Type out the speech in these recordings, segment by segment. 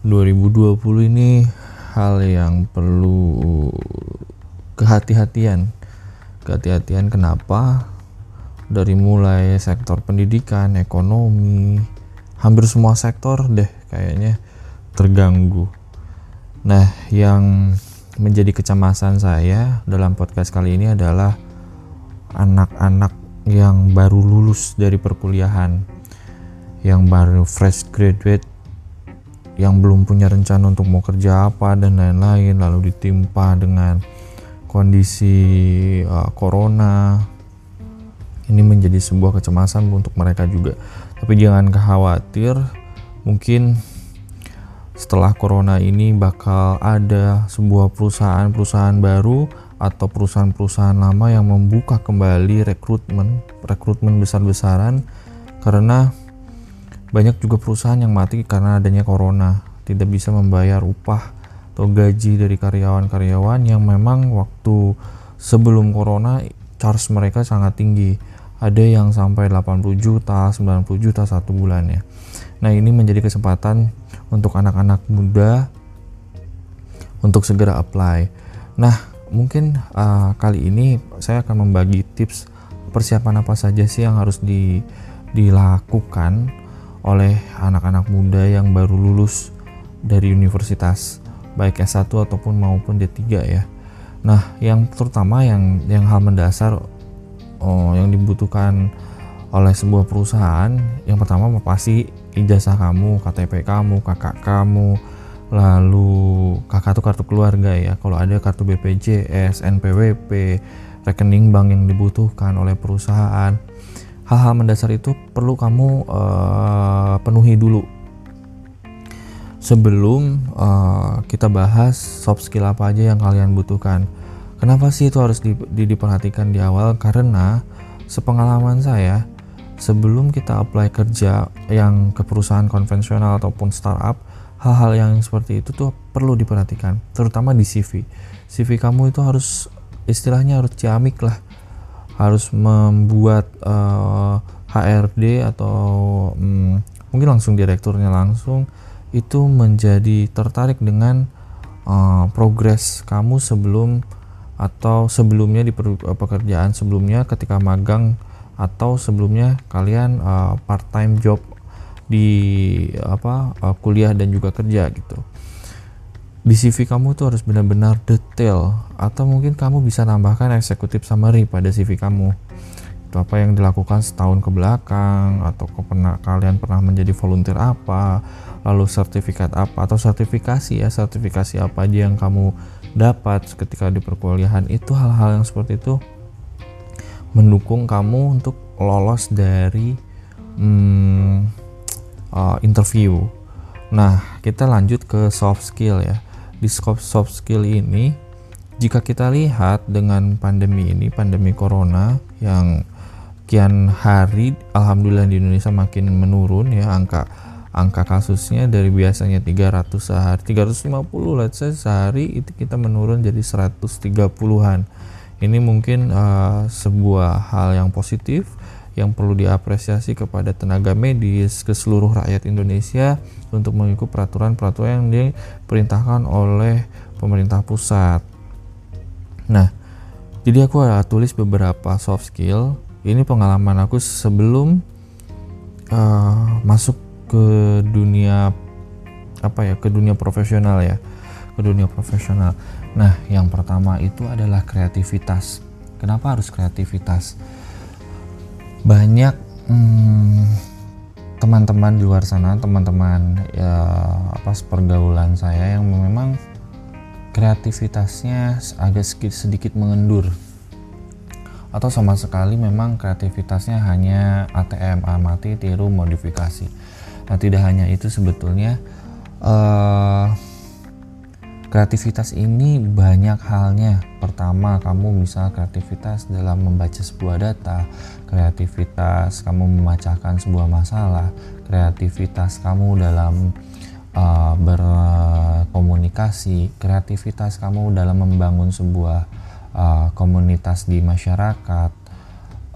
2020 ini hal yang perlu kehati-hatian. Kehati-hatian kenapa? Dari mulai sektor pendidikan, ekonomi, hampir semua sektor deh kayaknya terganggu. Nah, yang menjadi kecemasan saya dalam podcast kali ini adalah anak-anak yang baru lulus dari perkuliahan, yang baru fresh graduate yang belum punya rencana untuk mau kerja apa dan lain-lain lalu ditimpa dengan kondisi uh, corona. Ini menjadi sebuah kecemasan untuk mereka juga. Tapi jangan khawatir mungkin setelah corona ini bakal ada sebuah perusahaan-perusahaan baru atau perusahaan-perusahaan lama yang membuka kembali rekrutmen rekrutmen besar-besaran. Karena banyak juga perusahaan yang mati karena adanya corona, tidak bisa membayar upah atau gaji dari karyawan-karyawan yang memang waktu sebelum corona charge mereka sangat tinggi. Ada yang sampai 80 juta, 90 juta satu bulannya. Nah, ini menjadi kesempatan untuk anak-anak muda untuk segera apply. Nah, mungkin uh, kali ini saya akan membagi tips persiapan apa saja sih yang harus di, dilakukan oleh anak-anak muda yang baru lulus dari universitas baik S1 ataupun maupun D3 ya. Nah, yang terutama yang yang hal mendasar oh, yang dibutuhkan oleh sebuah perusahaan yang pertama pasti ijazah kamu, KTP kamu, kakak kamu, lalu kakak tuh kartu keluarga ya. Kalau ada kartu BPJS, NPWP, rekening bank yang dibutuhkan oleh perusahaan hal-hal mendasar itu perlu kamu uh, penuhi dulu sebelum uh, kita bahas soft skill apa aja yang kalian butuhkan. Kenapa sih itu harus di, di, diperhatikan di awal? Karena sepengalaman saya, sebelum kita apply kerja yang ke perusahaan konvensional ataupun startup, hal-hal yang seperti itu tuh perlu diperhatikan, terutama di CV. CV kamu itu harus istilahnya harus ciamik lah harus membuat uh, eh, HRD atau um, mungkin langsung direkturnya langsung itu menjadi tertarik dengan uh, progres kamu sebelum atau sebelumnya di eh, pekerjaan sebelumnya ketika magang atau sebelumnya kalian uh, part time job di apa uh, kuliah dan juga kerja gitu di CV kamu tuh harus benar-benar detail atau mungkin kamu bisa nambahkan eksekutif summary pada CV kamu. Itu apa yang dilakukan setahun ke belakang atau ke pernah kalian pernah menjadi volunteer apa lalu sertifikat apa atau sertifikasi ya sertifikasi apa aja yang kamu dapat ketika di perkuliahan. Itu hal-hal yang seperti itu mendukung kamu untuk lolos dari hmm, uh, interview. Nah kita lanjut ke soft skill ya di scope soft skill ini jika kita lihat dengan pandemi ini pandemi corona yang kian hari alhamdulillah di Indonesia makin menurun ya angka angka kasusnya dari biasanya 300 sehari 350 let's say sehari itu kita menurun jadi 130-an ini mungkin uh, sebuah hal yang positif yang perlu diapresiasi kepada tenaga medis ke seluruh rakyat Indonesia untuk mengikuti peraturan-peraturan yang diperintahkan oleh pemerintah pusat. Nah, jadi aku ada tulis beberapa soft skill. Ini pengalaman aku sebelum uh, masuk ke dunia apa ya, ke dunia profesional ya, ke dunia profesional. Nah, yang pertama itu adalah kreativitas. Kenapa harus kreativitas? Banyak hmm, teman-teman di luar sana teman-teman ya apa pergaulan saya yang memang kreativitasnya agak sedikit, sedikit mengendur. Atau sama sekali memang kreativitasnya hanya ATM amati tiru modifikasi. Nah tidak hanya itu sebetulnya uh, Kreativitas ini banyak halnya. Pertama, kamu bisa kreativitas dalam membaca sebuah data, kreativitas kamu memecahkan sebuah masalah, kreativitas kamu dalam uh, berkomunikasi, kreativitas kamu dalam membangun sebuah uh, komunitas di masyarakat.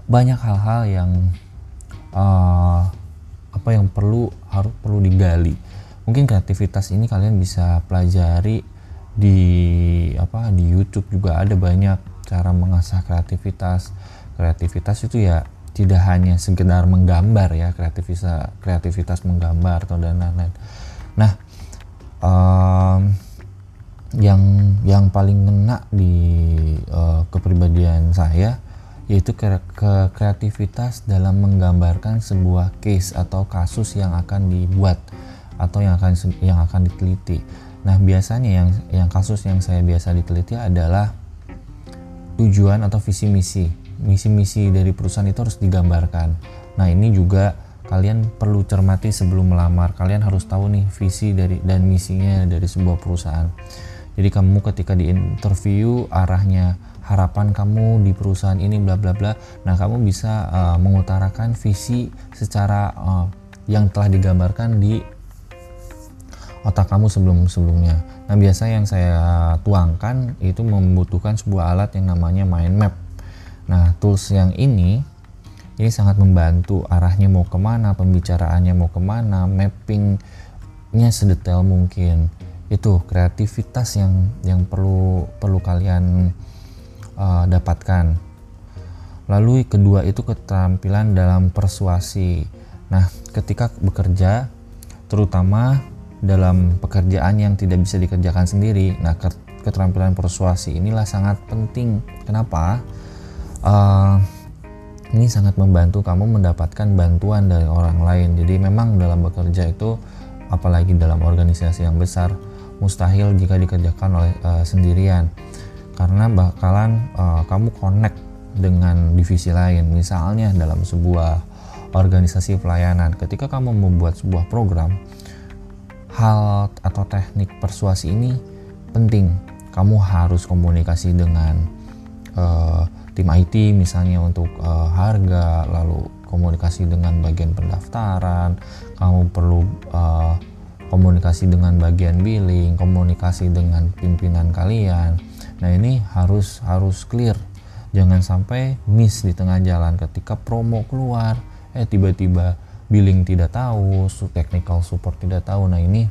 Banyak hal-hal yang uh, apa yang perlu harus perlu digali mungkin kreativitas ini kalian bisa pelajari di apa di YouTube juga ada banyak cara mengasah kreativitas kreativitas itu ya tidak hanya sekedar menggambar ya kreativitas kreativitas menggambar atau dan lain-lain nah um, yang yang paling ngena di uh, kepribadian saya yaitu ke, ke kreativitas dalam menggambarkan sebuah case atau kasus yang akan dibuat atau yang akan yang akan diteliti. Nah, biasanya yang yang kasus yang saya biasa diteliti adalah tujuan atau visi misi misi-misi dari perusahaan itu harus digambarkan. Nah ini juga kalian perlu cermati sebelum melamar. Kalian harus tahu nih visi dari dan misinya dari sebuah perusahaan. Jadi kamu ketika di interview arahnya harapan kamu di perusahaan ini bla bla bla. Nah kamu bisa uh, mengutarakan visi secara uh, yang telah digambarkan di otak kamu sebelum sebelumnya. Nah biasa yang saya tuangkan itu membutuhkan sebuah alat yang namanya mind map Nah, tools yang ini ini sangat membantu arahnya mau ke mana, pembicaraannya mau ke mana, mappingnya sedetail mungkin. Itu kreativitas yang yang perlu perlu kalian uh, dapatkan. Lalu kedua itu keterampilan dalam persuasi. Nah, ketika bekerja, terutama dalam pekerjaan yang tidak bisa dikerjakan sendiri, nah keterampilan persuasi inilah sangat penting. Kenapa? uh, ini sangat membantu kamu mendapatkan bantuan dari orang lain. Jadi memang dalam bekerja itu apalagi dalam organisasi yang besar mustahil jika dikerjakan oleh uh, sendirian karena bakalan uh, kamu connect dengan divisi lain. Misalnya dalam sebuah organisasi pelayanan, ketika kamu membuat sebuah program, hal atau teknik persuasi ini penting. Kamu harus komunikasi dengan uh, tim IT misalnya untuk uh, harga lalu komunikasi dengan bagian pendaftaran. Kamu perlu uh, komunikasi dengan bagian billing komunikasi dengan pimpinan kalian. Nah ini harus harus clear. Jangan sampai miss di tengah jalan ketika promo keluar. Eh tiba-tiba billing tidak tahu technical support tidak tahu nah ini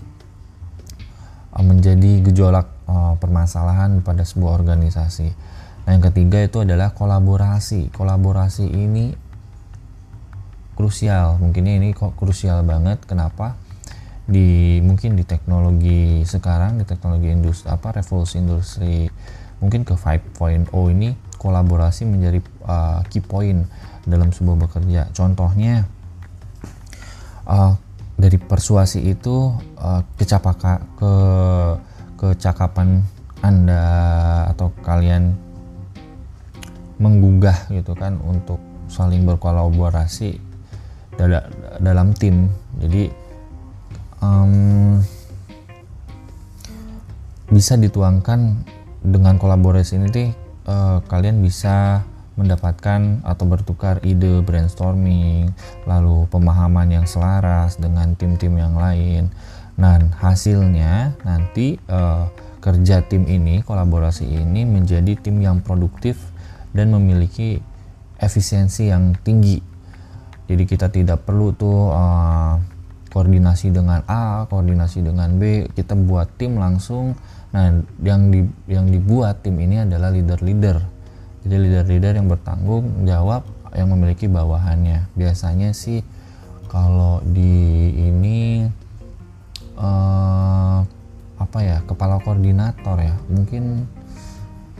uh, menjadi gejolak uh, permasalahan pada sebuah organisasi Nah, yang ketiga itu adalah kolaborasi. Kolaborasi ini krusial. Mungkinnya ini kok krusial banget. Kenapa? Di mungkin di teknologi sekarang, di teknologi industri apa revolusi industri mungkin ke 5.0 ini kolaborasi menjadi uh, key point dalam sebuah bekerja. Contohnya uh, dari persuasi itu uh, kecapaka ke kecakapan Anda atau kalian menggugah gitu kan untuk saling berkolaborasi dalam tim. Jadi um, bisa dituangkan dengan kolaborasi ini uh, kalian bisa mendapatkan atau bertukar ide brainstorming lalu pemahaman yang selaras dengan tim-tim yang lain nah hasilnya nanti uh, kerja tim ini kolaborasi ini menjadi tim yang produktif dan memiliki efisiensi yang tinggi. Jadi kita tidak perlu tuh uh, koordinasi dengan A, koordinasi dengan B, kita buat tim langsung. Nah, yang di, yang dibuat tim ini adalah leader-leader. Jadi leader-leader yang bertanggung jawab yang memiliki bawahannya. Biasanya sih kalau di ini uh, apa ya kepala koordinator ya mungkin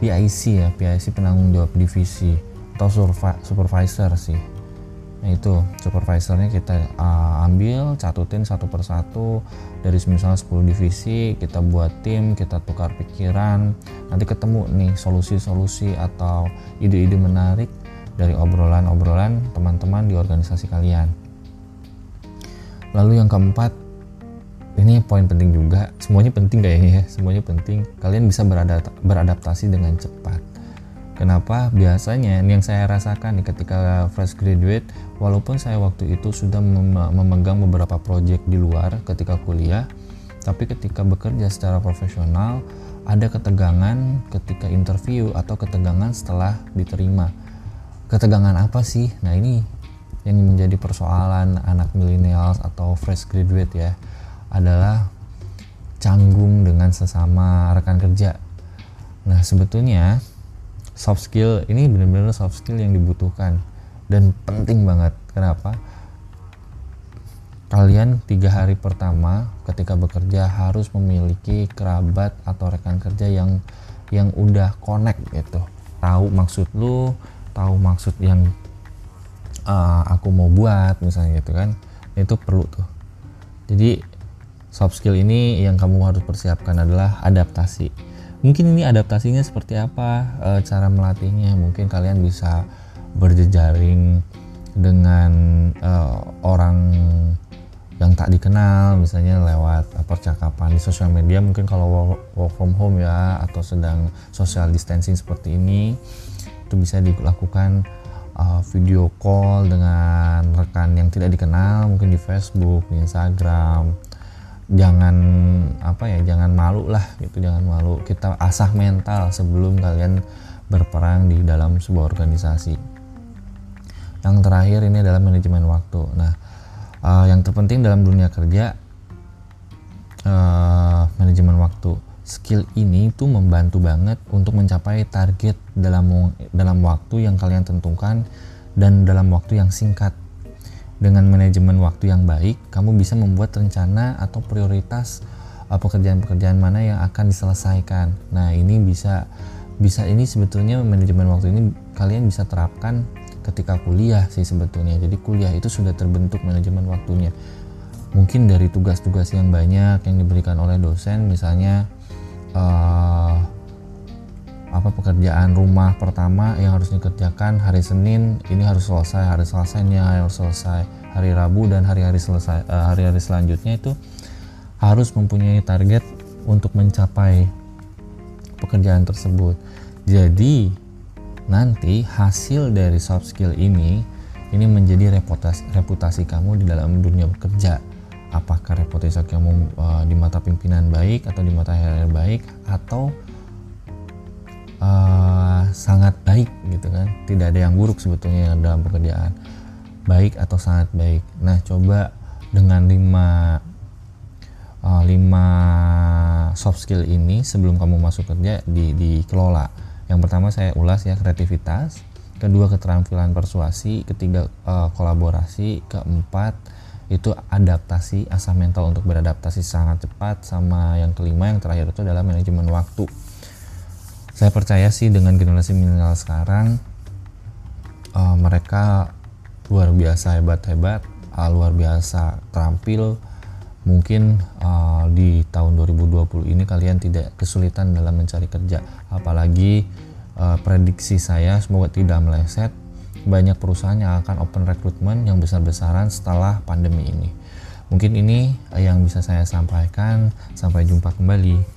PIC ya PIC penanggung jawab divisi atau supervisor sih itu supervisornya kita uh, ambil catutin satu persatu. Dari misalnya 10 divisi kita buat tim kita tukar pikiran. Nanti ketemu nih solusi-solusi atau ide-ide menarik dari obrolan-obrolan teman-teman di organisasi kalian. Lalu yang keempat ini poin penting juga. Semuanya penting kayaknya ya semuanya penting. Kalian bisa beradaptasi dengan cepat kenapa? Biasanya yang saya rasakan nih ketika fresh graduate walaupun saya waktu itu sudah mem memegang beberapa project di luar ketika kuliah tapi ketika bekerja secara profesional ada ketegangan ketika interview atau ketegangan setelah diterima. Ketegangan apa sih? Nah ini yang menjadi persoalan anak milenial atau fresh graduate ya adalah canggung dengan sesama rekan kerja. Nah, sebetulnya soft skill ini benar-benar soft skill yang dibutuhkan dan penting banget. Kenapa? Kalian tiga hari pertama ketika bekerja harus memiliki kerabat atau rekan kerja yang yang udah connect gitu, tahu maksud lu, tahu maksud yang uh, aku mau buat misalnya gitu kan, itu perlu tuh. Jadi soft skill ini yang kamu harus persiapkan adalah adaptasi mungkin ini adaptasinya seperti apa e, cara melatihnya? Mungkin kalian bisa berjejaring dengan e, orang yang tak dikenal misalnya lewat percakapan di sosial media. Mungkin kalau work, work from home ya atau sedang social distancing seperti ini itu bisa dilakukan uh, video call dengan rekan yang tidak dikenal mungkin di Facebook, di Instagram jangan apa ya jangan malu lah gitu jangan malu. Kita asah mental sebelum kalian berperang di dalam sebuah organisasi. Yang terakhir ini adalah manajemen waktu. Nah uh, yang terpenting dalam dunia kerja uh, manajemen waktu. Skill ini tuh membantu banget untuk mencapai target dalam dalam waktu yang kalian tentukan dan dalam waktu yang singkat dengan manajemen waktu yang baik, kamu bisa membuat rencana atau prioritas uh, pekerjaan-pekerjaan mana yang akan diselesaikan. Nah, ini bisa bisa ini sebetulnya manajemen waktu ini kalian bisa terapkan ketika kuliah sih sebetulnya. Jadi kuliah itu sudah terbentuk manajemen waktunya. Mungkin dari tugas-tugas yang banyak yang diberikan oleh dosen, misalnya uh, apa pekerjaan rumah pertama yang harus dikerjakan hari Senin ini harus selesai hari Selasa ini harus selesai hari Rabu dan hari-hari selesai uh, hari-hari selanjutnya itu harus mempunyai target untuk mencapai pekerjaan tersebut. Jadi nanti hasil dari soft skill ini ini menjadi reputasi reputasi kamu di dalam dunia bekerja. Apakah reputasi kamu uh, di mata pimpinan baik atau di mata HR baik atau uh, sangat baik gitu kan. Tidak ada yang buruk sebetulnya dalam pekerjaan. Baik atau sangat baik. Nah coba dengan lima uh, lima soft skill ini sebelum kamu masuk kerja di dikelola. Yang pertama saya ulas ya kreativitas. Kedua keterampilan persuasi. Ketiga uh, kolaborasi. Keempat itu adaptasi asah mental untuk beradaptasi sangat cepat. Sama yang kelima yang terakhir itu adalah manajemen waktu saya percaya sih dengan generasi milenial sekarang uh, mereka luar biasa hebat-hebat uh, luar biasa terampil. Mungkin uh, di tahun 2020 ini kalian tidak kesulitan dalam mencari kerja. Apalagi uh, prediksi saya semoga tidak meleset. Banyak perusahaan yang akan open recruitment yang besar-besaran setelah pandemi ini. Mungkin ini yang bisa saya sampaikan. Sampai jumpa kembali